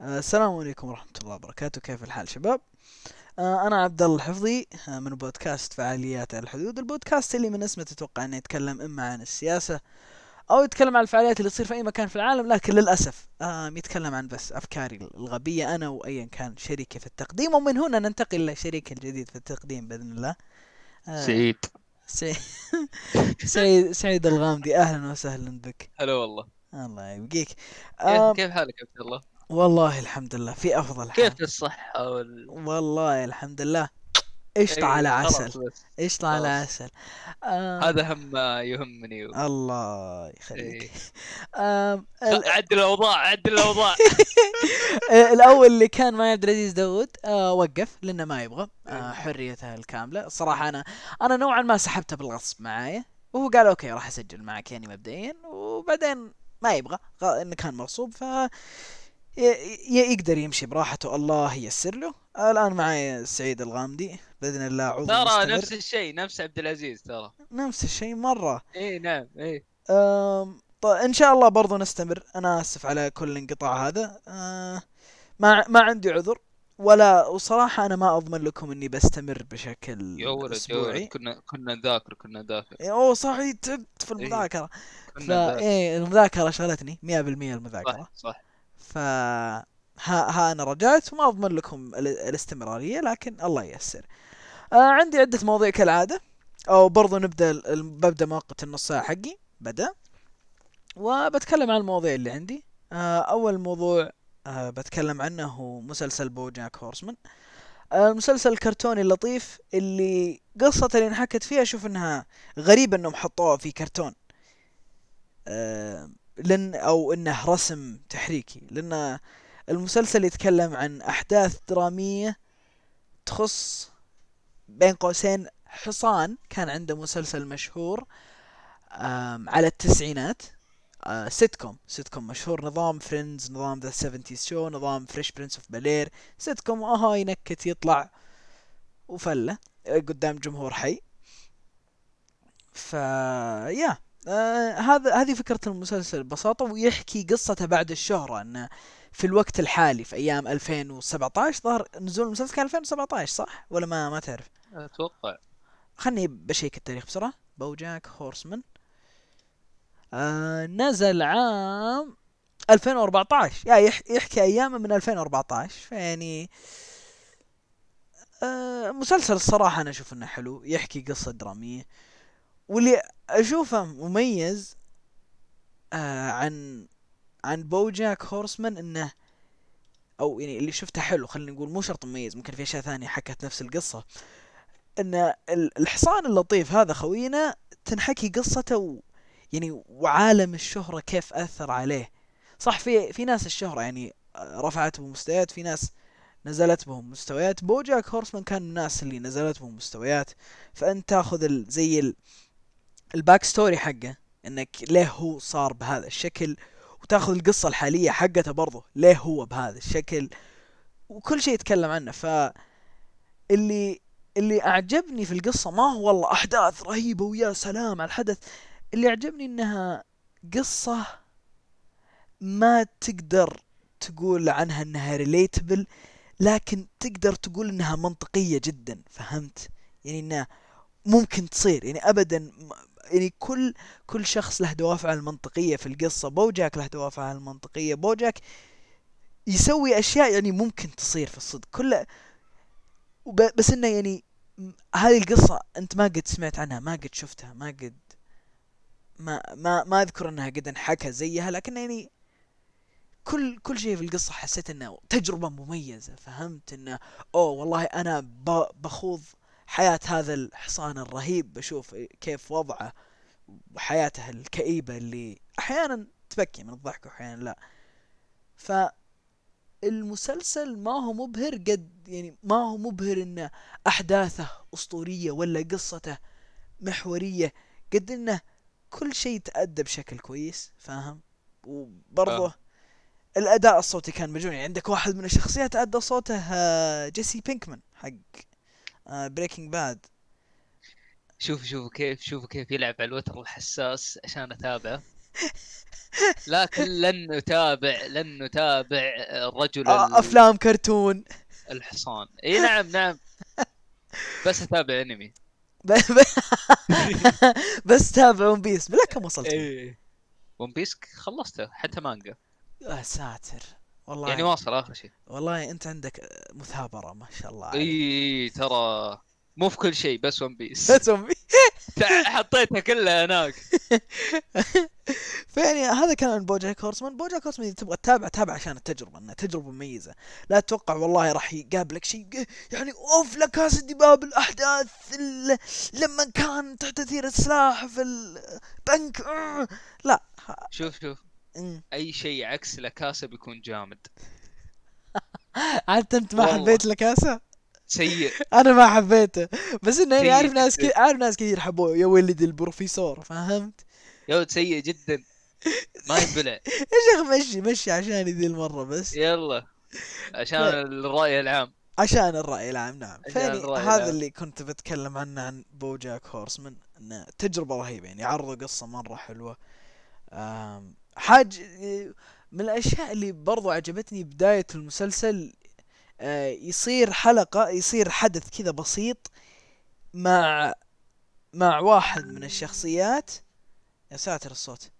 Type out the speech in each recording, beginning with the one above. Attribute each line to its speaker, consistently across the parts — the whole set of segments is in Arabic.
Speaker 1: آه، السلام عليكم ورحمة الله وبركاته. كيف الحال شباب؟ آه، أنا عبد الله الحفظي آه، من بودكاست فعاليات على الحدود البودكاست اللي من اسمه تتوقع أنه يتكلم إما عن السياسة أو يتكلم عن الفعاليات اللي تصير في أي مكان في العالم لكن للأسف يتكلم عن بس أفكاري الغبية أنا وأيا كان شريكي في التقديم ومن هنا ننتقل لشريك الجديد في التقديم بإذن الله. آه،
Speaker 2: سعيد.
Speaker 1: سعيد سعيد الغامدي أهلا وسهلا بك.
Speaker 2: هلا والله.
Speaker 1: الله يبقيك.
Speaker 2: كيف حالك يا عبد الله؟
Speaker 1: والله الحمد لله في أفضل حال.
Speaker 2: كيف الصحة وال
Speaker 1: والله الحمد لله. قشطة على
Speaker 2: إيه، خلاص
Speaker 1: عسل. قشطة على. عسل. آم،
Speaker 2: هذا هم ما يهمني. و...
Speaker 1: الله يخليك.
Speaker 2: إيه.
Speaker 1: آم، ال-
Speaker 2: عدل الأوضاع عدل الأوضاع.
Speaker 1: الأول اللي كان معي عبد العزيز داوود آه وقف لأنه ما يبغى
Speaker 2: إيه.
Speaker 1: آه حريته الكاملة. الصراحه أنا أنا نوعا ما سحبته بالغصب معايا. وهو قال okay راح أسجل معك يعني مبدئيا. وبعدين ما يبغى إنه كان مغصوب ف يقدر يمشي براحته. الله ييسر له. الآن معي سعيد الغامدي. بإذن الله عضو
Speaker 2: ترى
Speaker 1: مستمر.
Speaker 2: نفس الشيء نفس عبد العزيز ترى.
Speaker 1: نفس الشيء مرة.
Speaker 2: إي نعم إي.
Speaker 1: أم، طيب إن شاء الله برضو نستمر. أنا آسف على كل الانقطاع هذا. أه، ما ما عندي عذر ولا وصراحة أنا ما أضمن لكم إني بستمر بشكل
Speaker 2: يا ولد يا ولد. كنا كنا نذاكر كنا نذاكر.
Speaker 1: أوه صحيح تعبت في
Speaker 2: إيه.
Speaker 1: المذاكرة. إيه المذاكرة شغلتني 100% المذاكرة.
Speaker 2: صح صح.
Speaker 1: ف ها, ها أنا رجعت وما أضمن لكم ال- الاستمرارية لكن الله ييسر. آه عندي عدة مواضيع كالعادة. أو برضو نبدأ ببدأ مؤقت النص ساعة حقي. بدأ. وبتكلم عن المواضيع اللي عندي. آه أول موضوع آه بتكلم عنه هو مسلسل بو جاك هورسمان. آه المسلسل الكرتوني اللطيف اللي قصة اللي انحكت فيها أشوف إنها غريب إنهم حطوها في كرتون. آه لأن أو إنه رسم تحريكي لأن المسلسل يتكلم عن أحداث درامية تخص بين قوسين. حصان كان عنده مسلسل مشهور على التسعينات. sitcom sitcom مشهور. نظام Friends نظام The 70 Show نظام Fresh Prince of Bel-Air سيت كوم أها ينكت يطلع وفله قدام جمهور حي. ف yeah آه هذا هذه فكرة المسلسل ببساطة ويحكي قصته بعد الشهرة انه في الوقت الحالي في أيام 2017 ظهر نزول المسلسل كان 2017 صح؟ ولا ما ما تعرف؟
Speaker 2: أتوقع.
Speaker 1: خلني بشيك التاريخ بسرعة. BoJack Horseman. آه نزل عام 2014 يا يح يحكي أيامه من 2014 فيعني آه مسلسل الصراحة أنا أشوف إنه حلو. يحكي قصة درامية. واللي أشوفه مميز آه عن عن بوجاك هورسمان إنه أو يعني اللي شفته حلو خلينا نقول مو شرط مميز ممكن في أشياء ثانية حكت نفس القصة. إن ال- الحصان اللطيف هذا خوينا تنحكي قصته و يعني وعالم الشهرة كيف أثر عليه. صح في في ناس الشهرة يعني رفعت بهم مستويات في ناس نزلت بهم مستويات BoJack Horseman كان من الناس اللي نزلت بهم مستويات. فأنت تاخذ زي ال backstory حقه إنك ليه هو صار بهذا الشكل وتاخذ القصة الحالية حقته برضه ليه هو بهذا الشكل وكل شيء يتكلم عنه. ف اللي اللي أعجبني في القصة ما هو والله أحداث رهيبة ويا سلام على الحدث اللي أعجبني إنها قصة ما تقدر تقول عنها إنها relatable لكن تقدر تقول إنها منطقية جدا فهمت؟ يعني إنها ممكن تصير يعني ابدا يعني كل كل شخص له دوافعه المنطقية في القصة. BoJack له دوافعه المنطقية. BoJack يسوي أشياء يعني ممكن تصير في الصدق. كل وب- بس إنه يعني هذه القصة أنت ما قد سمعت عنها ما قد شفتها ما قد ما ما ما أذكر إنها قد انحكى زيها. لكن يعني كل كل شيء في القصة حسيت إنه تجربة مميزة. فهمت إنه أوه والله أنا بخوض حياة هذا الحصان الرهيب بشوف كيف وضعه وحياته الكئيبة اللي أحيانا تبكي من الضحك وأحيانا لا فالمسلسل ما هو مبهر قد يعني ما هو مبهر انه أحداثه أسطورية ولا قصته محورية قد انه كل شيء تأدى بشكل كويس فاهم وبرضه
Speaker 2: آه.
Speaker 1: الأداء الصوتي كان مجنون يعني عندك واحد من الشخصيات أدى صوته آه، Jesse Pinkman حق Breaking Bad
Speaker 2: شوف شوف كيف شوف كيف يلعب على الوتر الحساس عشان أتابعه. لكن لن نتابع لن نتابع الرجل
Speaker 1: آه، أفلام كرتون.
Speaker 2: الحصان. إي نعم نعم. بس
Speaker 1: أتابع أنمي. بس تابع One Piece بلا كم وصلت؟
Speaker 2: One Piece خلصته حتى مانجا.
Speaker 1: يا ساتر. والله
Speaker 2: يعني واصل آخر شيء.
Speaker 1: والله أنت عندك مثابرة ما شاء الله عليك.
Speaker 2: اي ترى مو في كل شيء بس One Piece
Speaker 1: بس One
Speaker 2: Piece حطيتها كلها هناك.
Speaker 1: فيعني هذا كان عن بوجاك هورسمان بوجاك هورسمان اذا تبغى تتابع تابع عشان التجربة إنها تجربة مميزة. لا تتوقع والله راح يقابلك شيء. يعني أوف لا كاس دباب الأحداث ال- لما كان تحت تأثير السلاح في البنك لا
Speaker 2: شوف شوف. أي شيء عكس لاكاسا بيكون جامد.
Speaker 1: عاد أنت ما. حبيت لكاسا؟
Speaker 2: سيء.
Speaker 1: أنا ما حبيته. بس إنه يعني عارف ناس. كثير عارف ناس كثير حبوه. يا ولد البروفيسور فهمت؟
Speaker 2: يا ولد سيء جدا. ما ينبلع.
Speaker 1: يا شيخ مشي مشي عشان ذي المرة بس.
Speaker 2: يلا. عشان
Speaker 1: لا.
Speaker 2: الرأي العام.
Speaker 1: عشان الرأي العام نعم. فيعني هذا
Speaker 2: العام.
Speaker 1: اللي كنت بتكلم عنه عن بوجاك هورسمان. إنه تجربة رهيبة يعني. عرضوا قصة مرة حلوة. آم، حاج من الأشياء اللي برضو عجبتني بداية المسلسل آه، يصير حلقة يصير حدث كذا بسيط مع مع واحد من الشخصيات. يا ساتر الصوت.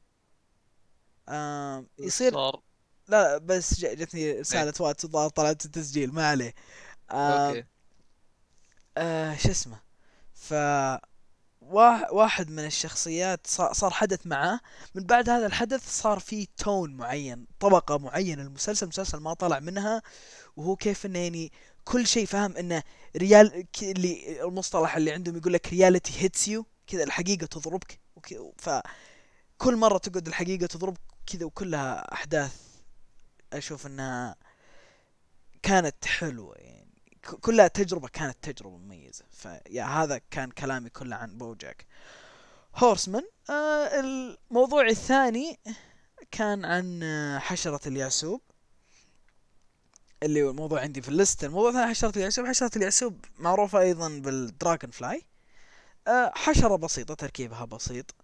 Speaker 1: يصير
Speaker 2: صار.
Speaker 1: لا بس جتني رسالة واتس الظاهر طلعت التسجيل ما عليه.
Speaker 2: okay.
Speaker 1: آه شو اسمه؟ ف واحد من الشخصيات صار, حدث معاه. من بعد هذا الحدث صار في tone معين طبقة معينة المسلسل المسلسل ما طلع منها. وهو كيف إنه يعني كل شيء فاهم إنه real اللي المصطلح اللي عندهم يقول لك reality hits you كذا الحقيقة تضربك. وك- فكل مرة تقعد الحقيقة تضربك كذا وكلها أحداث أشوف إنها كانت حلوة يعني. كلها تجربة كانت تجربة مميزة. ف yeah هذا كان كلامي كله عن BoJack. Horseman آه الموضوع الثاني كان عن آه، حشرة اليعسوب اللي هو الموضوع عندي في ال list. الموضوع الثاني حشرة اليعسوب حشرة اليعسوب معروفة أيضا بال dragonfly آه حشرة بسيطة تركيبها بسيط.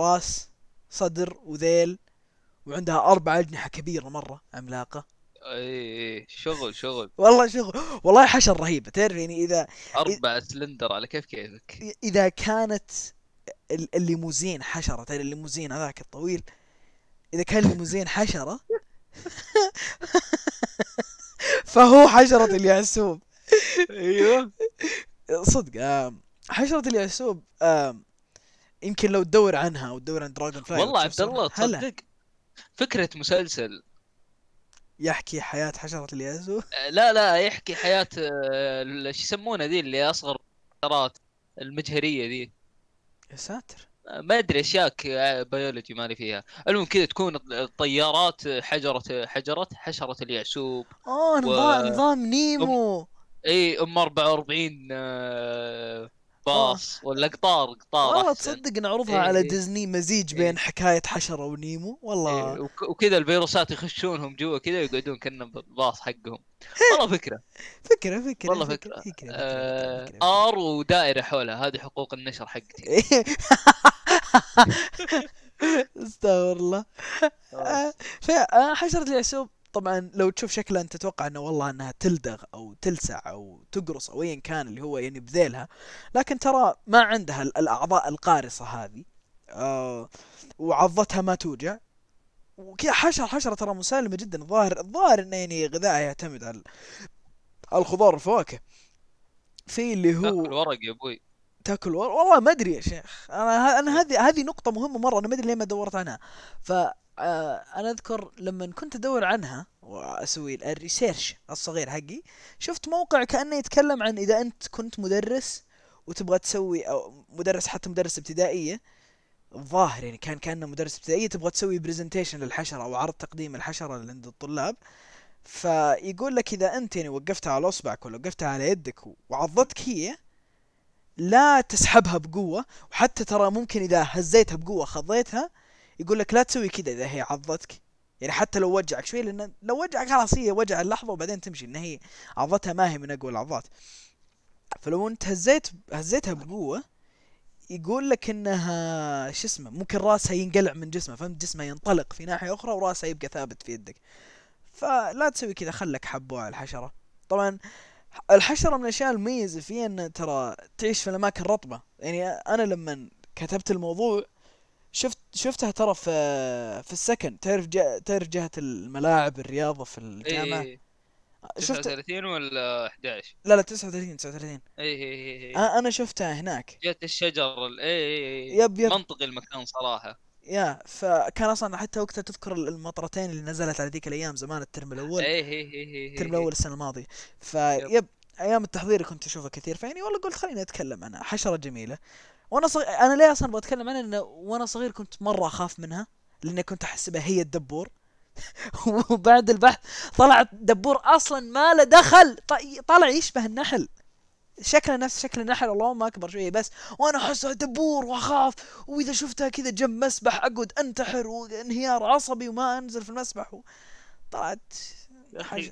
Speaker 1: راس صدر وذيل وعندها أربع أجنحة كبيرة مرة عملاقة.
Speaker 2: اي اي شغل شغل.
Speaker 1: والله شغل. والله حشرة رهيبة. تعرف يعني إذا
Speaker 2: أربع سلندر على كيف كيفك.
Speaker 1: إذا كانت ال- الليموزين حشرة. تعرف الليموزين هذاك الطويل؟ إذا كان الليموزين حشرة فهو حشرة اليعسوب
Speaker 2: أيوه.
Speaker 1: صدق حشرة اليعسوب آم، يمكن لو تدور عنها أو تدور عن dragonfly
Speaker 2: والله عبد الله تصدق؟ فكرة مسلسل
Speaker 1: يحكي حياة حشرة اليعسوب
Speaker 2: آه، لا لا يحكي حياة آه، شو يسمونها ذي اللي أصغر الحشرات المجهرية ذي.
Speaker 1: يا ساتر.
Speaker 2: آه، ما أدري اشياء ك- آه، بيولوجي مالي فيها. المهم كذا تكون الطيارات حجرة حجرة حشرة اليعسوب
Speaker 1: آه نظام نظام نيمو.
Speaker 2: اي أم 44 آه، باص ولا قطار قطار
Speaker 1: والله تصدق نعرضها
Speaker 2: إيه،
Speaker 1: على
Speaker 2: إيه.
Speaker 1: ديزني مزيج
Speaker 2: إيه.
Speaker 1: بين حكاية حشرة ونيمو والله
Speaker 2: إيه، وك- وكذا الفيروسات يخشونهم جوا كذا ويقعدون كأنه بالباص حقهم والله فكرة
Speaker 1: فكرة فكرة
Speaker 2: والله
Speaker 1: فكرة
Speaker 2: فكرة.
Speaker 1: فكرة,
Speaker 2: آه،
Speaker 1: فكرة.
Speaker 2: آر ودائرة حولها هذه حقوق النشر حقتي
Speaker 1: إيه. استغفر الله آه، فحشرة اليعسوب طبعا لو تشوف شكلها أنت تتوقع إنه والله إنها تلدغ أو تلسع أو تقرص أو ايا كان اللي هو يعني بذيلها. لكن ترى ما عندها ال- الأعضاء القارصة هذه. آه وعضتها ما توجع. وكذا حشرة حشرة ترى مسالمة جدا. الظاهر الظاهر إنه يعني غذائها يعتمد على الخضار والفواكه. في اللي هو
Speaker 2: تاكل ورق يا أبوي.
Speaker 1: تاكل ور... والله ما أدري يا شيخ. أنا أنا هذه هذه نقطة مهمة مرة. أنا ما أدري ليه ما دورت عنها. ف آه، أنا أذكر لما كنت أدور عنها وأسوي الريسيرش الصغير حقي شفت موقع كأنه يتكلم عن إذا أنت كنت مدرس وتبغى تسوي أو مدرس حتى مدرس ابتدائية الظاهر يعني كان كأنه مدرس ابتدائية تبغى تسوي برزنتيشن للحشرة أو عرض تقديم الحشرة عند الطلاب. فيقول لك إذا أنت يعني وقفتها على أصبعك ولا وقفتها على يدك وعضتك هي لا تسحبها بقوة وحتى ترى ممكن إذا هزيتها بقوة خضيتها يقول لك لا تسوي كذا إذا هي عضتك. يعني حتى لو وجعك شوي لأن لو وجعك خلاص هي وجع اللحظة وبعدين تمشي إن هي عضتها ما هي من أقوى العضات. فلو أنت هزيت هزيتها بقوة يقول لك إنها شو اسمه ممكن راسها ينقلع من جسمها فهمت؟ جسمها ينطلق في ناحية أخرى وراسها يبقى ثابت في يدك. فلا تسوي كذا خلك حبوه على الحشرة. طبعا الحشرة من الأشياء المميزة فيها إن ترى تعيش في الأماكن رطبة. يعني أنا لما كتبت الموضوع شفت شفتها ترى في في السكن. تعرف جه تعرف جهة الملاعب الرياضة في الجامعة؟
Speaker 2: اي
Speaker 1: شفت؟
Speaker 2: 39 ولا 11
Speaker 1: لا لا 39 39
Speaker 2: اي اي اي
Speaker 1: أنا شفتها هناك.
Speaker 2: جهة الشجر ال- اي اي اي
Speaker 1: yep yep.
Speaker 2: منطقي المكان صراحة.
Speaker 1: يا فكان أصلا حتى وقتها تذكر المطرتين اللي نزلت على ذيك الأيام زمان الترم الأول.
Speaker 2: اي اي اي اي
Speaker 1: الترم الأول السنة الماضية. ف yep أيام التحضير كنت أشوفها كثير. فيعني والله قلت خليني أتكلم عنها. حشرة جميلة. وأنا صغير أنا ليه أصلا بتكلم عنها؟ انه وأنا صغير كنت مرة أخاف منها لأني كنت احسبها هي الدبور. وبعد البحث طلعت دبور أصلا ما له دخل. طلع يشبه النحل. شكله نفس شكل النحل اللهم أكبر شوية بس. وأنا أحسها دبور وأخاف. وإذا شفتها كذا جنب مسبح أقعد أنتحر وانهيار عصبي وما أنزل في المسبح. و... طلعت حش...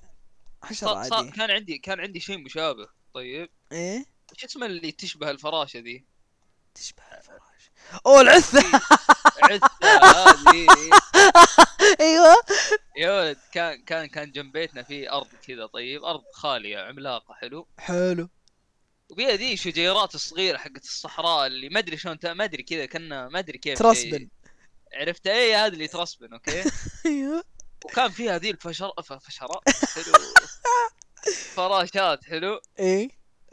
Speaker 1: حشرة عادية.
Speaker 2: كان عندي كان عندي شيء مشابه. طيب.
Speaker 1: إيه؟
Speaker 2: شو اسمه اللي تشبه الفراشة ذي؟
Speaker 1: تشبه الفراش. أوه العثة.
Speaker 2: عثة هذه.
Speaker 1: أيوه.
Speaker 2: يا ولد كان كان كان جنب بيتنا في أرض كذا طيب أرض خالية عملاقة حلو.
Speaker 1: حلو.
Speaker 2: وفيها ذي شجيرات الصغيرة حقت الصحراء اللي ما أدري شلون ما أدري كذا كنا ما أدري كيف
Speaker 1: ترسبن.
Speaker 2: عرفت؟ اي هذا اللي ترسبن okay.
Speaker 1: أيوه.
Speaker 2: وكان فيها ذي الفشر فشرات حلو. فراشات حلو.
Speaker 1: إيه.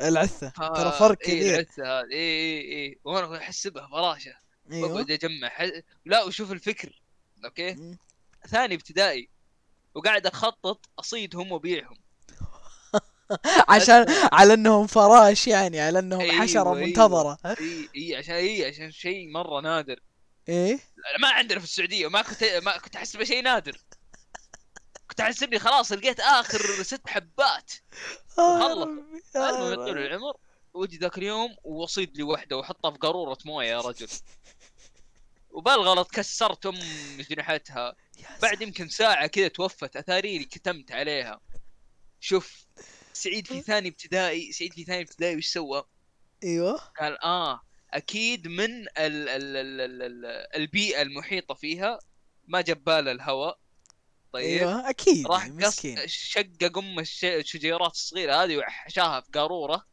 Speaker 1: العثة
Speaker 2: ف-
Speaker 1: ترى فرق
Speaker 2: إيه
Speaker 1: كبير.
Speaker 2: العثة هذه اي اي اي وأنا احسبها فراشة
Speaker 1: أيوه.
Speaker 2: وأقعد أجمع. ح- لا وشوف الفكر. okay؟
Speaker 1: مم.
Speaker 2: ثاني ابتدائي. وقاعد أخطط أصيدهم وأبيعهم.
Speaker 1: عشان على أنهم فراش يعني على أنهم
Speaker 2: أيوة،
Speaker 1: حشرة
Speaker 2: أيوة.
Speaker 1: منتظرة.
Speaker 2: إي إي عشان إي عشان شيء مرة نادر.
Speaker 1: إيه؟
Speaker 2: ما عندنا في السعودية. وما كنت ما كنت احسبه شيء نادر. كنت احسبني خلاص لقيت آخر ست حبات.
Speaker 1: آه،
Speaker 2: خلص.
Speaker 1: آه،
Speaker 2: المهم طول
Speaker 1: ربي.
Speaker 2: العمر. وجي ذاك اليوم وأصيد لي واحدة وأحطها في قارورة موية يا رجل. وبالغلط كسرت ام جنحتها
Speaker 1: يا
Speaker 2: بعد يمكن ساعة كذا توفت اثاريني كتمت عليها. شوف سعيد في ثاني ابتدائي سعيد في ثاني ابتدائي وش سوى؟
Speaker 1: أيوه.
Speaker 2: قال آه أكيد من ال ال ال ال ال البيئة المحيطة فيها ما جاب باله الهواء. طيب.
Speaker 1: أيوه أكيد
Speaker 2: راح
Speaker 1: يعني مسكين.
Speaker 2: شقق ام الش- الشجيرات الصغيرة هذه وحشاها في قارورة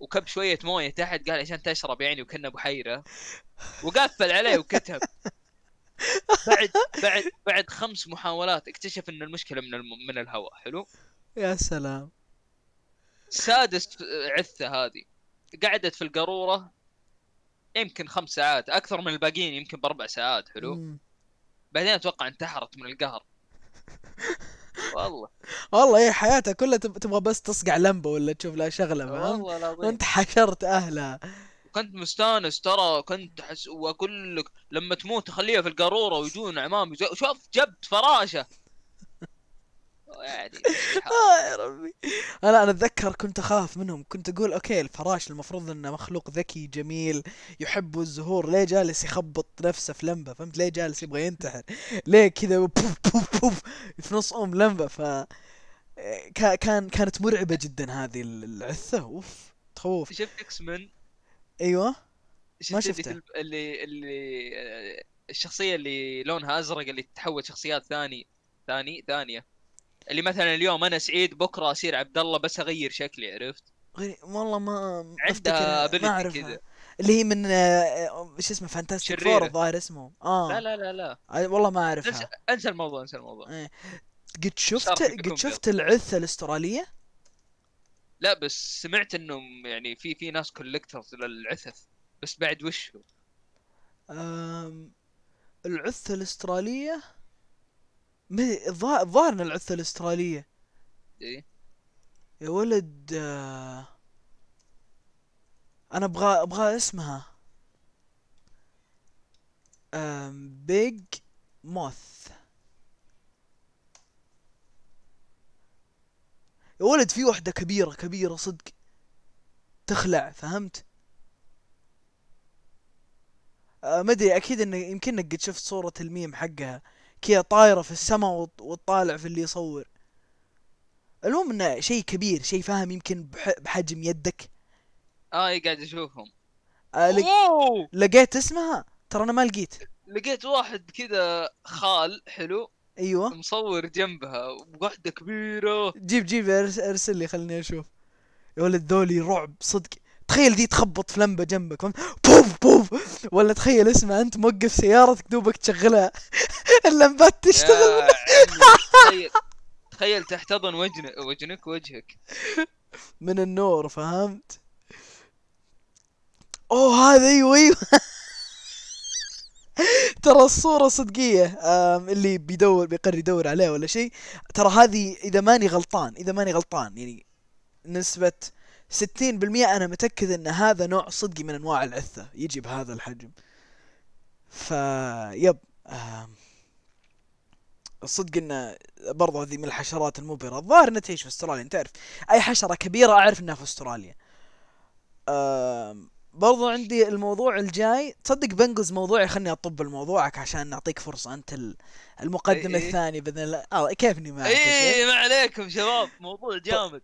Speaker 2: وكب شوية موية تحت قال عشان تشرب يعني وكأنه بحيره وقفل عليه وكتب. بعد بعد بعد خمس محاولات اكتشف إن المشكلة من الم... من الهواء. حلو؟
Speaker 1: يا سلام.
Speaker 2: سادس عثة هذه. قعدت في القارورة يمكن خمس ساعات أكثر من الباقيين يمكن بأربع ساعات. حلو؟
Speaker 1: مم.
Speaker 2: بعدين أتوقع انتحرت من القهر. والله.
Speaker 1: والله إيه حياتها كلها تب- تبغى بس تصقع لمبة ولا تشوف لها شغلة فاهم
Speaker 2: والله العظيم.
Speaker 1: وانت حشرت أهلها.
Speaker 2: كنت مستانس ترى كنت حس وأقول لك لما تموت خليها في القارورة ويجون عمامي. زي- شوف جبت فراشة. يعني
Speaker 1: آه يا ربي. أنا أنا أتذكر كنت أخاف منهم. كنت أقول أوكي الفراش المفروض إنه مخلوق ذكي جميل يحب الزهور. ليه جالس يخبط نفسه في لمبة؟ فهمت؟ ليه جالس يبغى ينتحر؟ ليه كذا بوف بوف بوف في نص أم لمبة؟ ف كا- كان كانت مرعبة جدا هذه العثة. أوف تخوف.
Speaker 2: شفت إكس من
Speaker 1: أيوه. ما
Speaker 2: شفت
Speaker 1: شفته.
Speaker 2: اللي اللي آه، الشخصية اللي لونها أزرق اللي تتحول شخصيات ثاني ثاني ثانية. اللي مثلا اليوم أنا سعيد بكرة أصير عبد الله بس أغير شكلي عرفت.
Speaker 1: والله ما
Speaker 2: عندها
Speaker 1: ما
Speaker 2: كذا.
Speaker 1: اللي هي من آه، شو اسمه
Speaker 2: Fantastic
Speaker 1: Four الظاهر اسمه آه
Speaker 2: لا لا لا لا
Speaker 1: آه، والله ما
Speaker 2: انسى
Speaker 1: أعرفها
Speaker 2: انسى الموضوع انسى الموضوع
Speaker 1: إيه. قد شفت قد شفت العثة الأسترالية؟
Speaker 2: لا بس سمعت إنهم يعني في في ناس collectors للعثث بس بعد وش هو؟
Speaker 1: أم... العثة الاسترالية ما- الظا- الظاهر إن العثة الأسترالية.
Speaker 2: إيه؟
Speaker 1: يا ولد آه، أنا أبغى أبغى اسمها. بيج موث يا ولد في وحدة كبيرة كبيرة صدق. تخلع فهمت؟ آه ما أدري أكيد انه يمكنك قد شفت صورة الميم حقها. كذا طايرة في السماء وت- وتطالع في اللي يصور. المهم إنه شيء كبير شيء فاهم يمكن بح- بحجم يدك.
Speaker 2: آه قاعد أشوفهم.
Speaker 1: آه لق... لقيت اسمها؟ ترى أنا ما لقيت.
Speaker 2: لقيت واحد كذا خال حلو
Speaker 1: أيوه.
Speaker 2: مصور جنبها وواحدة كبيرة.
Speaker 1: جيب جيب إرسل لي خليني أشوف. يا ولد ذولي رعب صدق. تخيل دي تخبط في لمبة جنبك فهمت؟ بوف بوف. ولا تخيل اسمع انت موقف سيارتك دوبك تشغلها. اللمبات تشتغل.
Speaker 2: تخيل تخيل تحتضن وجنك وجنك وجهك.
Speaker 1: من النور فهمت؟ أوه هذا أيوه أيوه. ترى الصورة صدقية اللي بيدور بيقرر يدور عليها ولا شيء ترى هذه إذا ماني غلطان إذا ماني غلطان يعني نسبة ستين بالمئة أنا متأكد إن هذا نوع صدقي من أنواع العثة. يجي بهذا الحجم. فيب الصدق انه برضو هذه من الحشرات المبهرة. الظاهر إنها تعيش في أستراليا أنت تعرف. أي حشرة كبيرة أعرف إنها في أستراليا. برضو عندي الموضوع الجاي تصدق بنقز موضوعي خلني أطب لموضوعك عشان نعطيك فرصة أنت ال- المقدمة
Speaker 2: إيه.
Speaker 1: الثانية بإذن الله آه كيفني معك.
Speaker 2: اي ما عليكم شباب موضوع جامد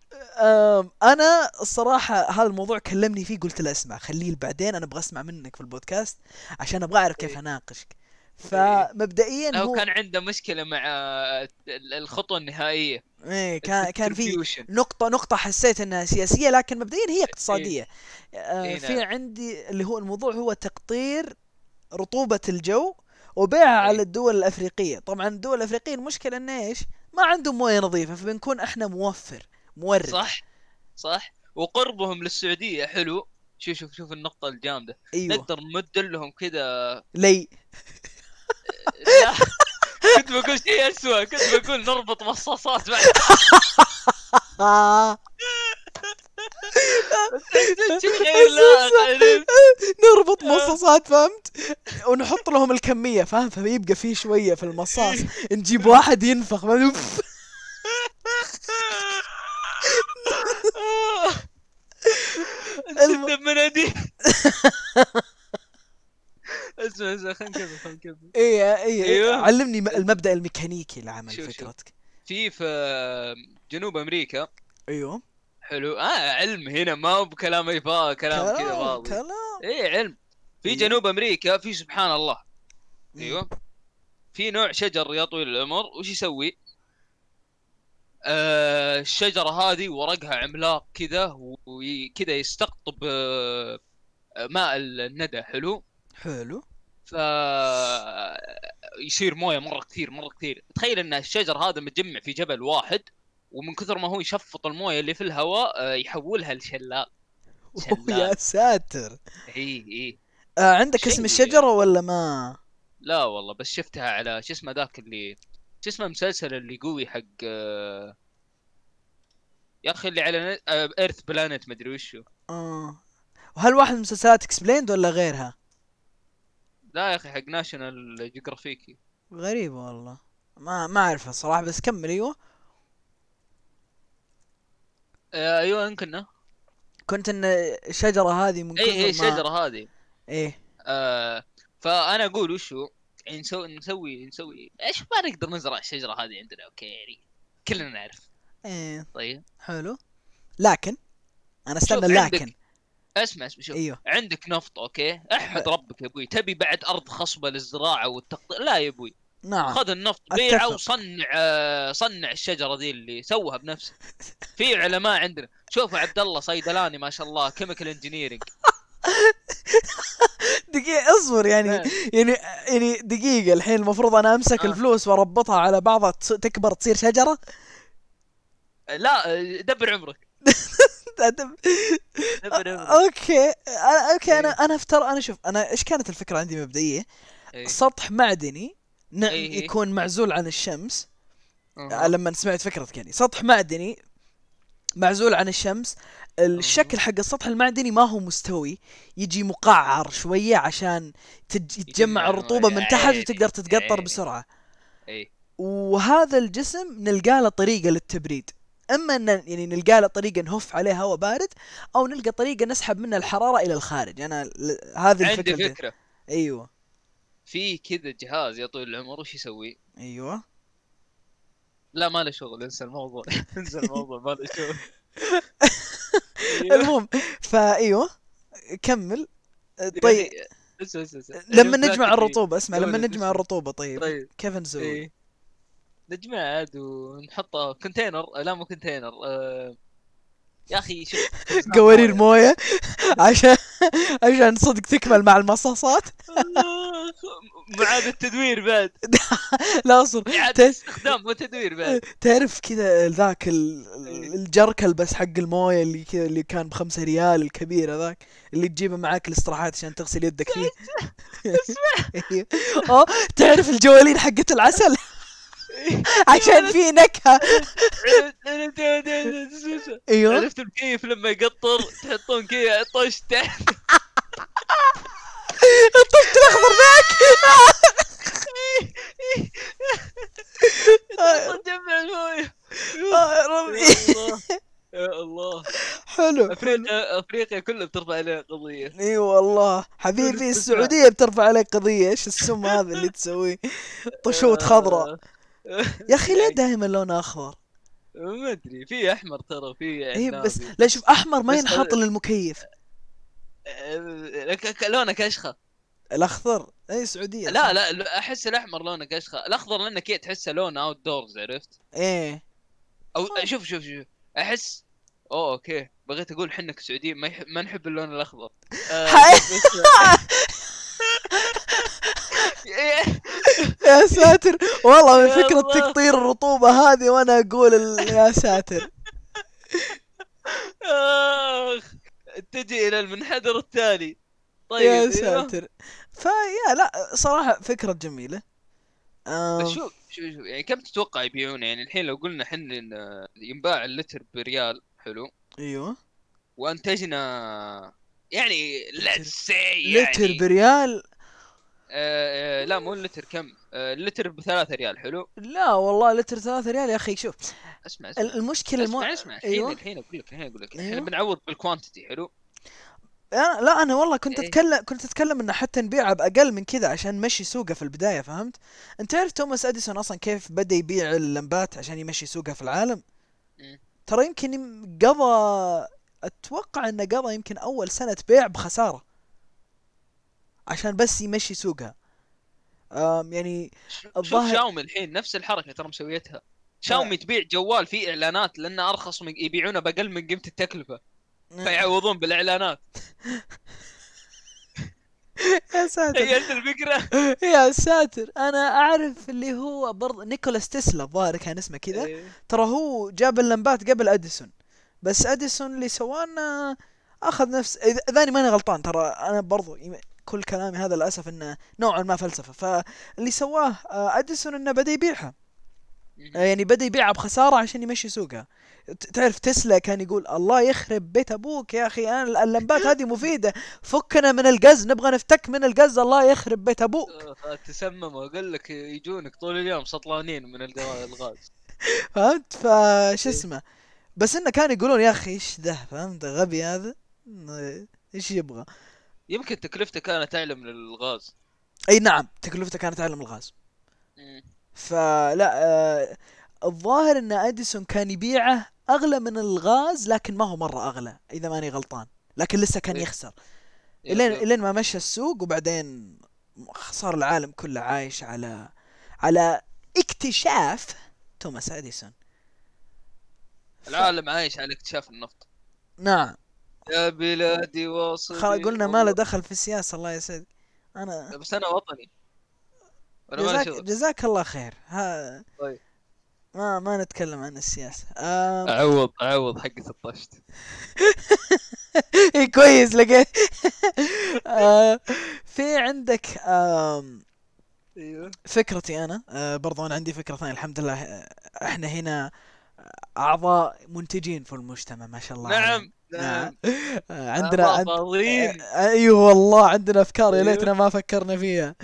Speaker 1: أنا الصراحة هذا الموضوع كلمني فيه قلت له اسمع خليه بعدين أنا أبغى أسمع منك في البودكاست عشان أبغى أعرف كيف
Speaker 2: إيه.
Speaker 1: أناقشك فمبدئيا
Speaker 2: هو كان عنده مشكلة مع ال- الخطوة النهائية.
Speaker 1: إيه كان كان في. نقطة نقطة حسيت إنها سياسية لكن مبدئيا هي اقتصادية. آه
Speaker 2: إيه
Speaker 1: في
Speaker 2: نعم.
Speaker 1: عندي اللي هو الموضوع هو تقطير رطوبة الجو وبيعها على
Speaker 2: إيه.
Speaker 1: الدول الأفريقية. طبعا الدول الأفريقية المشكلة إنه إيش؟ ما عندهم موية نظيفة فبنكون إحنا موفر مورد.
Speaker 2: صح صح. وقربهم للسعودية حلو. شوف شوف شوف النقطة الجامدة.
Speaker 1: أيوه.
Speaker 2: نقدر نمد لهم كذا
Speaker 1: لي.
Speaker 2: كنت بقول شيء اسوء كنت بقول نربط مصاصات بعد.
Speaker 1: آه. نربط مصاصات فهمت؟ ونحط لهم الكمية فاهم فيبقى فيه شوية في المصاص. نجيب واحد ينفخ.
Speaker 2: نسد بمناديل اسمع اسمع خلينا نكمل خلينا نكمل.
Speaker 1: إيه إيه
Speaker 2: أيوه.
Speaker 1: علمني المبدأ الميكانيكي لعمل. فكرتك.
Speaker 2: في في جنوب أمريكا.
Speaker 1: أيوه.
Speaker 2: حلو. آه علم هنا ما هو بكلام اي كلام كذا فاضي.
Speaker 1: كلام.
Speaker 2: إيه علم. في
Speaker 1: أيوه.
Speaker 2: جنوب أمريكا في سبحان الله. أيوه. في نوع شجر يا طويل العمر. وش يسوي؟ آه الشجرة هذه ورقها عملاق كذا وكذا يستقطب آه ماء الندى. حلو.
Speaker 1: حلو.
Speaker 2: ف يصير مويه مره كثير مره كثير. تخيل إن الشجر هذا متجمع في جبل واحد ومن كثر ما هو يشفط المويه اللي في الهواء آه، يحولها لشلال.
Speaker 1: يا. ساتر.
Speaker 2: إي إي.
Speaker 1: آه عندك اسم الشجرة ولا ما؟
Speaker 2: لا والله بس شفتها على شو اسمه ذاك اللي شو اسمه المسلسل اللي قوي حق آه، يا أخي اللي على Earth Planet مدري وشو.
Speaker 1: آه. وهل واحد من مسلسلات Explained ولا غيرها؟
Speaker 2: لا يا أخي حق National Geographic
Speaker 1: غريبة والله. ما ما اعرفها صراحة بس كمل أيوه.
Speaker 2: آه، أيوه يمكن
Speaker 1: كنت إن الشجرة هذه من
Speaker 2: اي
Speaker 1: كثر
Speaker 2: هي
Speaker 1: ما
Speaker 2: الشجرة هذه.
Speaker 1: إيه.
Speaker 2: آه فأنا أقول وشو؟ يعني نسوي نسوي نسوي. إيش ما نقدر نزرع الشجرة هذه عندنا؟ okay يعني كلنا نعرف.
Speaker 1: إيه.
Speaker 2: طيب.
Speaker 1: حلو. لكن أنا أستنى
Speaker 2: شوف، عندك-
Speaker 1: لكن
Speaker 2: اسمع اسمع شوف.
Speaker 1: أيوه.
Speaker 2: عندك نفط okay؟ احمد ربك يا أبوي. تبي بعد أرض خصبة للزراعة والتقطيع لا يا أبوي.
Speaker 1: نعم.
Speaker 2: خذ النفط بيعه. وصنع آه، صنع الشجرة ذي اللي سوها بنفسك. في علماء عندنا. شوفوا عبد الله صيدلاني ما شاء الله chemical engineering
Speaker 1: دقيقة اصبر يعني يعني يعني دقيقة الحين المفروض أنا أمسك
Speaker 2: آه.
Speaker 1: الفلوس وأربطها على بعضها تكبر تصير شجرة؟
Speaker 2: لا آه، دبر عمرك. okay
Speaker 1: okay أنا
Speaker 2: إيه.
Speaker 1: أنا افتر أنا شوف أنا إيش كانت الفكرة عندي مبدئية؟
Speaker 2: إيه.
Speaker 1: سطح معدني
Speaker 2: إيه.
Speaker 1: يكون معزول عن الشمس.
Speaker 2: أها.
Speaker 1: لما سمعت فكرتك يعني. سطح معدني معزول عن الشمس الشكل حق السطح المعدني ما هو مستوي. يجي مقعر شوية عشان يتجمع الرطوبة من تحت وتقدر تتقطر
Speaker 2: اي
Speaker 1: وهذا الجسم نلقى له طريقة للتبريد. أما إن يعني نلقى له طريقة نهف عليه هواء بارد أو نلقى طريقة نسحب منها الحرارة إلى الخارج أنا ل- هذه
Speaker 2: عندي
Speaker 1: الفكرة دي.
Speaker 2: فكرة
Speaker 1: أيوه
Speaker 2: في كذا جهاز يا طويل العمر وش يسوي؟
Speaker 1: أيوه
Speaker 2: لا ما له شغل انسى الموضوع انسى الموضوع ما له شغل أيوه.
Speaker 1: المهم فايوه كمل طيب
Speaker 2: يعني- اسمع اسمع اسمع.
Speaker 1: لما نجمع
Speaker 2: متأكد
Speaker 1: الرطوبة اسمع لما
Speaker 2: دولة
Speaker 1: نجمع
Speaker 2: اسم.
Speaker 1: الرطوبة طيب
Speaker 2: طيب
Speaker 1: كيف نسوي؟
Speaker 2: نجمع عاد ونحطها كونتينر. لا مو كونتينر. آه... يا أخي شوف
Speaker 1: قوارير موية عشان عشان صدق تكمل مع المصاصات.
Speaker 2: معاد التدوير بعد.
Speaker 1: لا أصبر.
Speaker 2: استخدام مو تدوير بعد.
Speaker 1: تعرف كذا ذاك ال- الجركل بس حق الموية اللي كذا اللي كان بخمسة ريال الكبير هذاك اللي تجيبه معاك الاستراحات عشان تغسل يدك فيه. آه تعرف الجوالين حقت العسل؟ عشان في نكهة.
Speaker 2: أيوه. عرفت المكيف لما يقطر تحطون كذا طش تحت.
Speaker 1: الطفت الأخضر ذاك
Speaker 2: جمع المويه
Speaker 1: آه، يا ربي.
Speaker 2: يا الله.
Speaker 1: حلو
Speaker 2: افريقيا أفريقيا كلها بترفع عليها قضية.
Speaker 1: إي والله. حبيبي. السعودية بترفع عليك قضية. إيش السم هذا اللي تسويه؟ طشوت خضراء يا أخي ليه دائما لونه أخضر.
Speaker 2: ما أدري في أحمر ترى في
Speaker 1: اي إيه، بس. لا شوف أحمر ما ينحط للمكيف.
Speaker 2: أه، ك- ك- لونه كشخه
Speaker 1: الأخضر؟ اي سعودية.
Speaker 2: لا لا أحس الأحمر لونه كشخه الأخضر لأنه كذا تحسه لونه outdoors عرفت؟
Speaker 1: إيه.
Speaker 2: أو شوف شوف شوف. أحس أوه okay. بغيت أقول حنك سعوديين ما, يحب ما نحب اللون الأخضر. آه، بس- إيه،
Speaker 1: يا ساتر. والله من
Speaker 2: فكرة.
Speaker 1: تقطير الرطوبة هذه وأنا أقول يا ساتر.
Speaker 2: آخ. تجي إلى المنحدر التالي. طيب
Speaker 1: يا
Speaker 2: أيوه.
Speaker 1: ساتر. فيا لا صراحة فكرة جميلة. آه،
Speaker 2: شوف شوف شوف يعني كم تتوقع يبيعونه يعني الحين لو قلنا حنا إن ينباع اللتر بريال حلو.
Speaker 1: أيوه.
Speaker 2: وأنتجنا يعني
Speaker 1: لتر-
Speaker 2: يعني
Speaker 1: لتر بريال
Speaker 2: آه آه لا مو اللتر كم آه اللتر بثلاثة ريال حلو
Speaker 1: لا والله لتر ثلاثة ريال يا أخي شوف
Speaker 2: اسمع اسمع
Speaker 1: المشكلة المو...
Speaker 2: اسمع اسمع الحين
Speaker 1: أيوة.
Speaker 2: الحين أقول لك الحين أقول لك
Speaker 1: أيوة.
Speaker 2: إحنا بنعوض بال quantity حلو
Speaker 1: أنا لا أنا والله كنت
Speaker 2: إيه.
Speaker 1: اتكلم كنت أتكلم إنه حتى نبيعها بأقل من كذا عشان نمشي سوقه في البداية فهمت؟ أنت تعرف توماس أديسون أصلا كيف بدأ يبيع اللمبات عشان يمشي سوقها في العالم؟
Speaker 2: مم.
Speaker 1: ترى يمكن يم- قضى أتوقع إنه قضى يمكن أول سنة بيع بخسارة عشان بس يمشي سوقها. أم يعني
Speaker 2: شوف
Speaker 1: الظاهر-
Speaker 2: شاومي الحين نفس الحركة ترى مسويتها. شاومي تبيع جوال فيه إعلانات لأنه أرخص من يبيعونه بأقل من قيمة التكلفة. فيعوضون بالإعلانات.
Speaker 1: يا ساتر.
Speaker 2: تخيلت الفكرة؟
Speaker 1: يا ساتر. أنا أعرف اللي هو برضه نيكولاس تسلا الظاهر كان اسمه كذا.
Speaker 2: إيه.
Speaker 1: ترى هو جاب اللمبات قبل أديسون. بس أديسون اللي سواه أخذ نفس اذا ماني غلطان ترى أنا برضو كل كلامي. هذا للأسف إنه نوعا ما فلسفة. فاللي سواه آه، أديسون إنه بدأ يبيعها. آه، يعني بدأ يبيعها بخسارة عشان يمشي سوقها. تعرف تسلا كان يقول الله يخرب بيت أبوك يا أخي أنا اللمبات هذه مفيدة. فكنا من القز نبغى نفتك من القز الله يخرب بيت أبوك.
Speaker 2: آه، تسمموا أقول لك يجونك طول اليوم سطلانين من الغ- الغاز.
Speaker 1: فهمت؟ فش اسمه. بس إنه كان يقولون يا أخي إيش ذا فهمت؟ غبي هذا؟ إيش يبغى؟
Speaker 2: يمكن تكلفته كانت أعلى من الغاز.
Speaker 1: أي نعم تكلفته كانت أعلى من الغاز.
Speaker 2: مم.
Speaker 1: فلا آه الظاهر إن أديسون كان يبيعه أغلى من الغاز لكن ما هو مرة أغلى إذا ماني غلطان. لكن لسه كان
Speaker 2: إيه.
Speaker 1: يخسر.
Speaker 2: إلين.
Speaker 1: إلين ما مشى السوق وبعدين صار العالم كله عايش على على اكتشاف توماس أديسون. ف-
Speaker 2: العالم عايش على اكتشاف النفط.
Speaker 1: نعم.
Speaker 2: يا بلادي واصل
Speaker 1: خلاص قلنا ما له دخل في السياسة الله يسعدك. أنا
Speaker 2: بس أنا وطني. ما
Speaker 1: جزاك, جزاك الله خير. ها
Speaker 2: طيب.
Speaker 1: ما ما نتكلم عن السياسة. آم...
Speaker 2: أعوض أعوض حقة الطشت.
Speaker 1: إيه كويس لقيت. في عندك آم،
Speaker 2: أيوه.
Speaker 1: فكرتي أنا. آه، برضو أنا عندي فكرة ثانية الحمد لله. آه، إحنا هنا أعضاء منتجين في المجتمع ما شاء الله عليهم.
Speaker 2: نعم. نعم.
Speaker 1: آه، عندنا عند...
Speaker 2: فاضيين.
Speaker 1: آه، أيوه والله عندنا أفكار يا
Speaker 2: أيوه.
Speaker 1: ليتنا ما فكرنا فيها.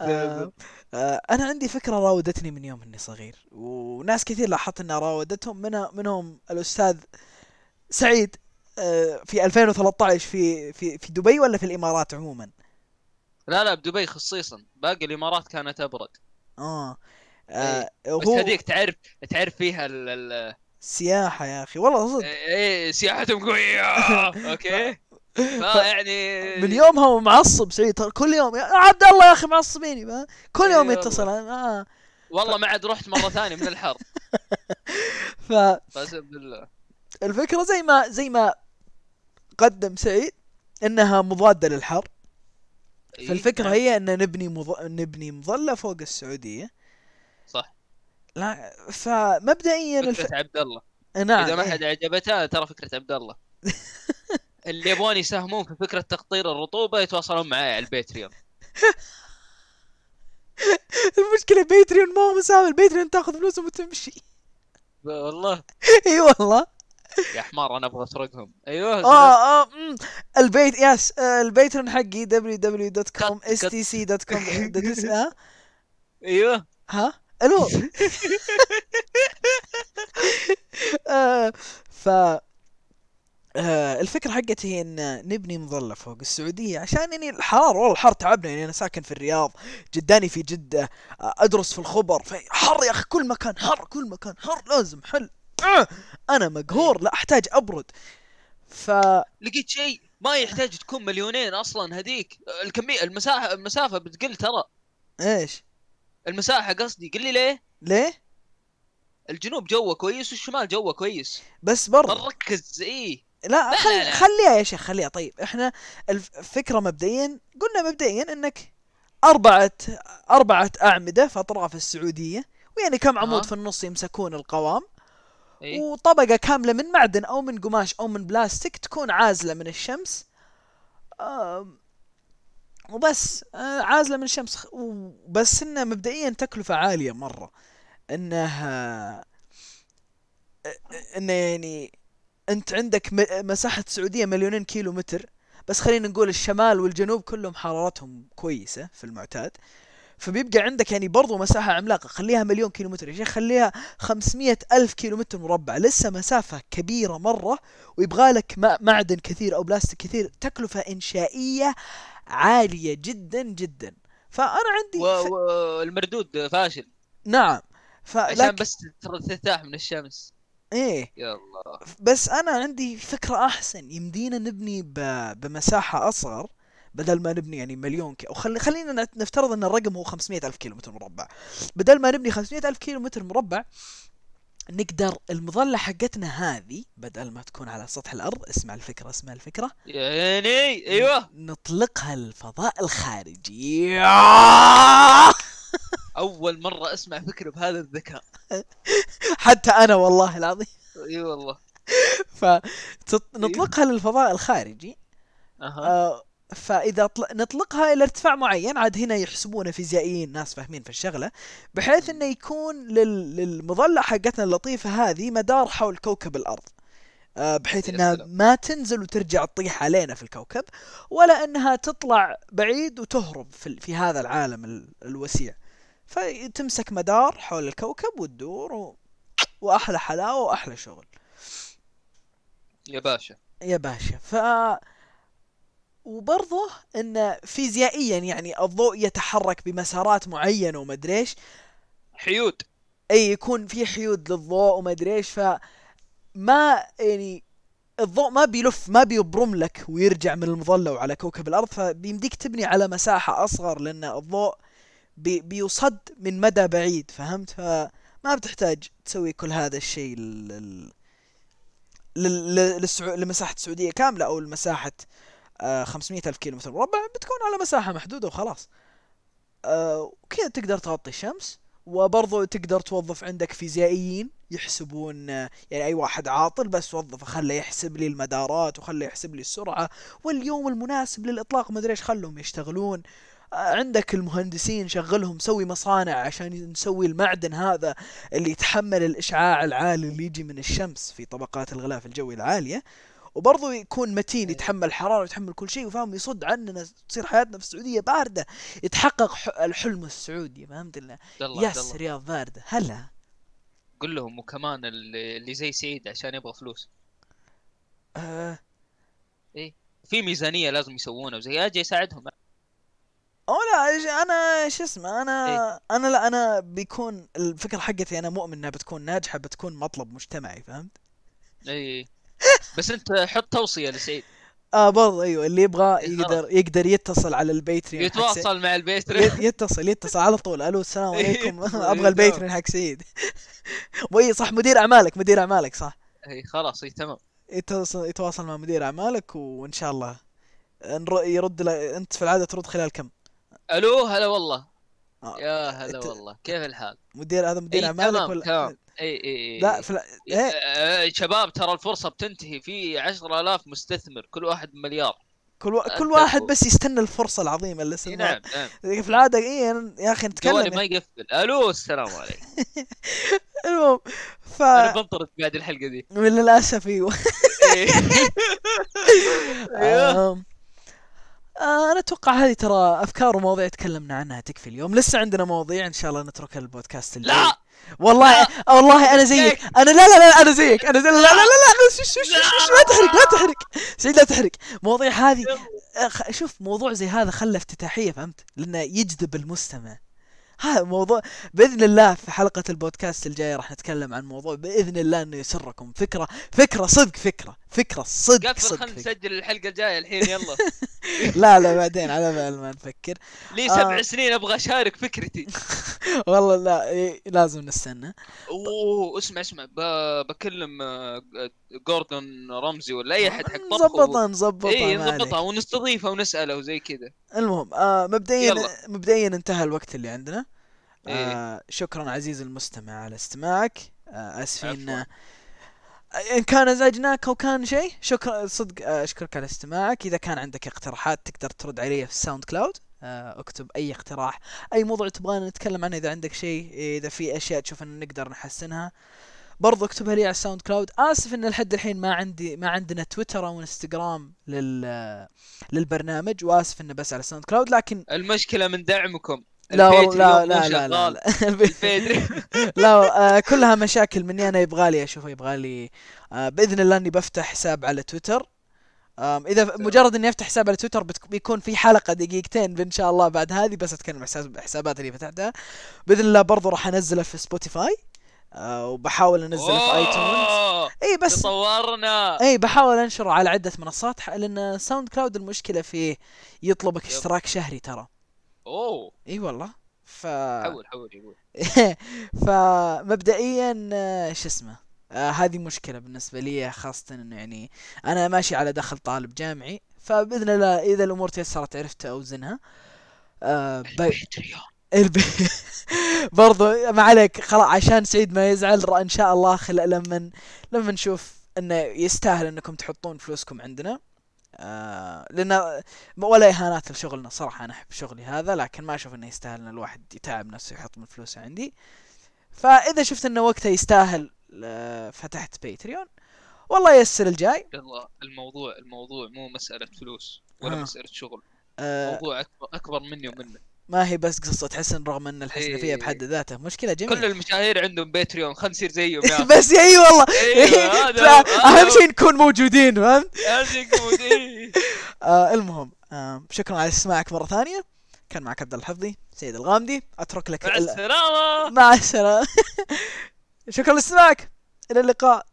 Speaker 1: آه،
Speaker 2: نعم.
Speaker 1: آه، أنا عندي فكرة راودتني من يوم إني صغير وناس كثير لاحظت إنها راودتهم منها منهم الأستاذ سعيد آه، في 2013 في في في دبي ولا في الإمارات عموما؟
Speaker 2: لا لا بدبي خصيصا. باقي الإمارات كانت أبرد.
Speaker 1: آه, آه
Speaker 2: بس
Speaker 1: هو
Speaker 2: هذيك تعرف تعرف فيها ال ال
Speaker 1: سياحة يا أخي والله صدق.
Speaker 2: إيه سياحتهم قوية. أوكي. فيعني
Speaker 1: من يومها هو معصب سعيد كل يوم يا عبد الله يا أخي معصبيني؟ كل
Speaker 2: إي
Speaker 1: يوم. يتصل آه.
Speaker 2: والله ما عاد رحت مرة ثانية من الحر. قسم بالله.
Speaker 1: زي ما زي ما قدم سعيد إنها مضادة للحر. فالفكرة
Speaker 2: نعم،
Speaker 1: هي إن نبني مض... نبني مظلة فوق السعودية.
Speaker 2: صح.
Speaker 1: لا فمبدئيا الف...
Speaker 2: فكره عبد الله.
Speaker 1: نعم
Speaker 2: إذا ما
Speaker 1: إيه.
Speaker 2: حد عجبته ترى فكرة عبد الله. اللي يبغون يساهمون في فكرة تقطير الرطوبة يتواصلون معي على الباتريون
Speaker 1: المشكلة بيتريون ما هو مساوي البيتريون تاخذ فلوسهم وتمشي.
Speaker 2: والله.
Speaker 1: إي والله.
Speaker 2: يا حمار أنا أبغى أسرقهم. أيوه.
Speaker 1: آه آه مم. البيت يس آه، البيترون حقي www.com
Speaker 2: كت.
Speaker 1: stc.com
Speaker 2: أيوه.
Speaker 1: ها؟ ألو. آه، ف آه، الفكرة حقتي هي إن نبني مظلة فوق السعودية عشان يعني الحار والله الحر تعبنا يعني أنا ساكن في الرياض جداني في جدة آه، أدرس في الخبر في حر يا أخي كل مكان حر كل مكان حر لازم حل. آه، أنا مقهور لا أحتاج أبرد. ف
Speaker 2: لقيت شيء ما يحتاج تكون مليونين أصلا هذيك الكمية المساحه المسافة بتقل ترى.
Speaker 1: إيش؟
Speaker 2: المساحة قصدي. قل لي ليه؟
Speaker 1: ليه؟
Speaker 2: الجنوب جوه كويس والشمال جوه كويس.
Speaker 1: بس برضه
Speaker 2: نركز إيه؟
Speaker 1: لا
Speaker 2: لا،
Speaker 1: خل...
Speaker 2: لا، لا.
Speaker 1: خليها يا شيخ خليها. طيب إحنا الف- الفكرة مبدئيا قلنا مبدئيا إنك أربعة أربعة أعمدة في أطراف السعودية ويعني كم عمود
Speaker 2: أها.
Speaker 1: في النص يمسكون القوام
Speaker 2: إيه.
Speaker 1: وطبقة كاملة من معدن أو من قماش أو من بلاستيك تكون عازلة من الشمس. وبس آه، عازلة من الشمس. وبس إنه مبدئيا تكلفة عالية مرة. إنها إنه يعني أنت عندك م- مساحة السعودية مليونين كيلو متر. بس خلينا نقول الشمال والجنوب كلهم حرارتهم كويسة في المعتاد. فبيبقى عندك يعني برضو مساحة عملاقة. خليها مليون كيلو متر يا شيخ. خليها 500 ألف كيلو متر مربع. لسه مسافة كبيرة مرة. ويبغالك معدن كثير أو بلاستيك كثير. تكلفة إنشائية عالية جدا جدا. فأنا عندي ف...
Speaker 2: والمردود فاشل.
Speaker 1: نعم.
Speaker 2: عشان
Speaker 1: فلك
Speaker 2: بس تر- ترتاح من الشمس. يا الله.
Speaker 1: بس أنا عندي فكرة أحسن. يمدينا نبني ب... بمساحة أصغر بدل ما نبني يعني مليون كي... أو خلي... خلينا نفترض أن الرقم هو 500 ألف كيلو متر مربع. بدل ما نبني 500 ألف كيلو متر مربع نقدر المظلة حقتنا هذه بدل ما تكون على سطح الأرض اسمع الفكرة اسمع الفكرة.
Speaker 2: يعني أيوه.
Speaker 1: نطلقها الفضاء الخارجي.
Speaker 2: أول مرة أسمع فكرة بهذا الذكاء.
Speaker 1: حتى أنا والله العظيم.
Speaker 2: أي والله.
Speaker 1: فنطلقها للفضاء الخارجي. آه، فإذا طل... نطلقها إلى ارتفاع معين عاد هنا يحسبونه فيزيائيين ناس فاهمين في الشغلة بحيث إنه يكون لل... للمظلة حقتنا اللطيفة هذه مدار حول كوكب الأرض. آه، بحيث
Speaker 2: إنها.
Speaker 1: ما تنزل وترجع تطيح علينا في الكوكب ولا إنها تطلع بعيد وتهرب في, في هذا العالم ال... الوسيع. فتمسك مدار حول الكوكب وتدور و... وأحلى حلاوة وأحلى شغل.
Speaker 2: يا باشا.
Speaker 1: يا باشا. ف وبرضه إن فيزيائيا يعني الضوء يتحرك بمسارات معينة ومدري إيش.
Speaker 2: حيود.
Speaker 1: إي يكون في حيود للضوء ومدري إيش. ف ما يعني الضوء ما بيلف ما بيبرم لك ويرجع من المظلة وعلى كوكب الأرض. فبيمديك تبني على مساحة أصغر لأن الضوء بي بيصد من مدى بعيد فهمت؟ فما بتحتاج تسوي كل هذا الشيء لل... لل... للسعو... لمساحة السعودية كاملة أو لمساحة آه 500 ألف كيلو متر مربع بتكون على مساحة محدودة وخلاص. آه وكذا تقدر تغطي الشمس وبرضو تقدر توظف عندك فيزيائيين يحسبون آه، يعني أي واحد عاطل بس وظفه خله يحسب لي المدارات وخله يحسب لي السرعة واليوم المناسب للإطلاق مدري إيش خلهم يشتغلون. آه، عندك المهندسين شغلهم سوي مصانع عشان نسوي المعدن هذا اللي يتحمل الإشعاع العالي اللي يجي من الشمس في طبقات الغلاف الجوي العالية. وبرضه يكون متين يتحمل الحراره ويتحمل كل شيء وفاهم يصد عننا تصير حياتنا في السعودية باردة. يتحقق الحلم السعودي فهمت لنا يس رياض باردة. هلا.
Speaker 2: قل لهم وكمان اللي زي سعيد عشان يبغى فلوس.
Speaker 1: آه.
Speaker 2: في ميزانية لازم يسوونها وزي آجي اساعدهم
Speaker 1: أو لا أنا شو اسمه أنا
Speaker 2: إيه.
Speaker 1: أنا لا أنا بيكون الفكرة حقتي أنا مؤمن إنها بتكون ناجحة بتكون مطلب مجتمعي فهمت؟
Speaker 2: اي بس انت حط توصية لسعيد
Speaker 1: آه برضه أيوه اللي يبغى
Speaker 2: إيه،
Speaker 1: يقدر يقدر يتصل على ال Patreon
Speaker 2: يتواصل مع ال Patreon.
Speaker 1: يت- يتصل يتصل على طول. ألو السلام
Speaker 2: إيه،
Speaker 1: عليكم.
Speaker 2: يتصل،
Speaker 1: أبغى
Speaker 2: ال
Speaker 1: Patreon حق سعيد وي صح مدير أعمالك مدير أعمالك صح.
Speaker 2: اي خلاص اي تمام.
Speaker 1: يتصل يتواصل مع مدير أعمالك وإن شاء الله. يرد ل... أنت في العادة ترد خلال كم؟
Speaker 2: ألو هلا والله. يا هلا والله. كيف الحال؟
Speaker 1: مدير هذا مدير
Speaker 2: اي
Speaker 1: اعمالك
Speaker 2: تمام
Speaker 1: ولا
Speaker 2: تمام. اي اي اي
Speaker 1: لا في الع... إيه؟
Speaker 2: آه، شباب ترى الفرصة بتنتهي في 10000 مستثمر كل واحد مليار.
Speaker 1: كل و... كل واحد بس يستنى الفرصة العظيمة اللي
Speaker 2: اي
Speaker 1: اسمها
Speaker 2: نعم نعم.
Speaker 1: في العادة إيه يا
Speaker 2: أخي
Speaker 1: نتكلم.
Speaker 2: ما يقفل. ألو السلام عليكم.
Speaker 1: المهم ف
Speaker 2: أنا بنطرد بعد الحلقة دي.
Speaker 1: للأسف أيوه
Speaker 2: إيه. أيوه.
Speaker 1: آم، آه، أنا أتوقع هذه ترى أفكار ومواضيع تكلمنا عنها تكفي اليوم. لسه عندنا مواضيع إن شاء الله نتركها البودكاست الجاي.
Speaker 2: لا!
Speaker 1: والله
Speaker 2: لا.
Speaker 1: آه، والله أنا زيك. أنا لا لا لا أنا زيك. أنا زي لا لا لا لا شو شو شو شو لا تحرق لا تحرق. سعيد لا تحرق. مواضيع هذه آه، شوف موضوع زي هذا خله افتتاحية فهمت؟ لأنه يجذب المستمع. هذا موضوع بإذن الله في حلقة البودكاست الجاية راح نتكلم عن موضوع بإذن الله إنه يسركم. فكرة فكرة صدق فكرة. فكرة صدق
Speaker 2: قفل
Speaker 1: صدق
Speaker 2: خلينا. نسجل الحلقة الجاية الحين يلا
Speaker 1: لا لا بعدين على بال ما نفكر
Speaker 2: لي
Speaker 1: آه.
Speaker 2: سبع سنين أبغى أشارك فكرتي
Speaker 1: والله لا إيه، لازم نستنى
Speaker 2: أوه اسمع اسمع بكلم آه، جوردون رمزي ولا أي أحد حق طبخ
Speaker 1: نظبطها نظبطها
Speaker 2: اي. نظبطها ونستضيفه ونسأله وزي كذا
Speaker 1: المهم آه مبدئيا
Speaker 2: يلا.
Speaker 1: مبدئيا انتهى الوقت اللي عندنا
Speaker 2: إيه.
Speaker 1: آه شكرا عزيزي المستمع على استماعك آه آسفين
Speaker 2: عفواً.
Speaker 1: إن كان ازعجناك أو كان شيء شكرا صدق آه، أشكرك على استماعك. إذا كان عندك اقتراحات تقدر ترد علي في ال SoundCloud. آه، اكتب أي اقتراح أي موضوع تبغانا نتكلم عنه إذا عندك شيء إذا في أشياء تشوف ان نقدر نحسنها. برضو اكتبها لي على ال SoundCloud. آسف إن لحد الحين ما عندي ما عندنا تويتر أو إنستغرام لل للبرنامج وآسف إنه بس على ال SoundCloud لكن
Speaker 2: المشكلة من دعمكم.
Speaker 1: لا والله لا لا لا لا. لا. آه كلها مشاكل مني. أنا يبغالي أشوف يبغالي آه بإذن الله إني بفتح حساب على تويتر. إذا مجرد إني أفتح حساب على تويتر بيكون في حلقة دقيقتين إن شاء الله بعد هذه بس أتكلم حساب حسابات اللي فتحتها. بإذن الله برضو راح أنزله في سبوتيفاي آه وبحاول أنزله في
Speaker 2: iTunes
Speaker 1: اي بس
Speaker 2: تطورنا.
Speaker 1: اي بحاول أنشره على عدة منصات لأن SoundCloud المشكلة فيه يطلبك. اشتراك شهري ترى.
Speaker 2: أوه.
Speaker 1: إي والله. ف
Speaker 2: حول حول يقول.
Speaker 1: فمبدئيا آه، شو اسمه آه هذه مشكلة بالنسبة لي خاصة إنه يعني أنا ماشي على دخل طالب جامعي فبإذن الله إذا الأمور تيسرت عرفت أوزنها. آه ب... برضو ما عليك خلاص عشان سعيد ما يزعل إن شاء الله خل لما لما نشوف إنه يستاهل إنكم تحطون فلوسكم عندنا. آه لأن ولا إهانات لشغلنا صراحة أنا أحب شغلي هذا لكن ما أشوف إنه يستاهل إن الواحد يتعب نفسه يحط من فلوسه عندي. فإذا شفت إنه وقته يستاهل آه، فتحت باتريون والله ييسر الجاي.
Speaker 2: يلا الموضوع الموضوع مو مسألة فلوس ولا
Speaker 1: ها.
Speaker 2: مسألة شغل
Speaker 1: آه.
Speaker 2: موضوع أكبر أكبر مني ومنك.
Speaker 1: ما هي بس قصة حسن رغم إن الحسن فيها
Speaker 2: إيه.
Speaker 1: بحد ذاته مشكلة
Speaker 2: كل
Speaker 1: جميلة
Speaker 2: المشاهير عندهم باتريون خلينا نصير زيهم يا أخي.
Speaker 1: بس اي والله.
Speaker 2: أيوه هذا
Speaker 1: لا،
Speaker 2: أهم
Speaker 1: شيء نكون موجودين فهمت؟
Speaker 2: إيه.
Speaker 1: آه المهم آه شكرا على استماعك مرة ثانية. كان معك عبد الحفظي سيد الغامدي. أترك لك
Speaker 2: مع
Speaker 1: ال-
Speaker 2: السلامة.
Speaker 1: مع السلامة. شكرا لاستماعك. إلى اللقاء.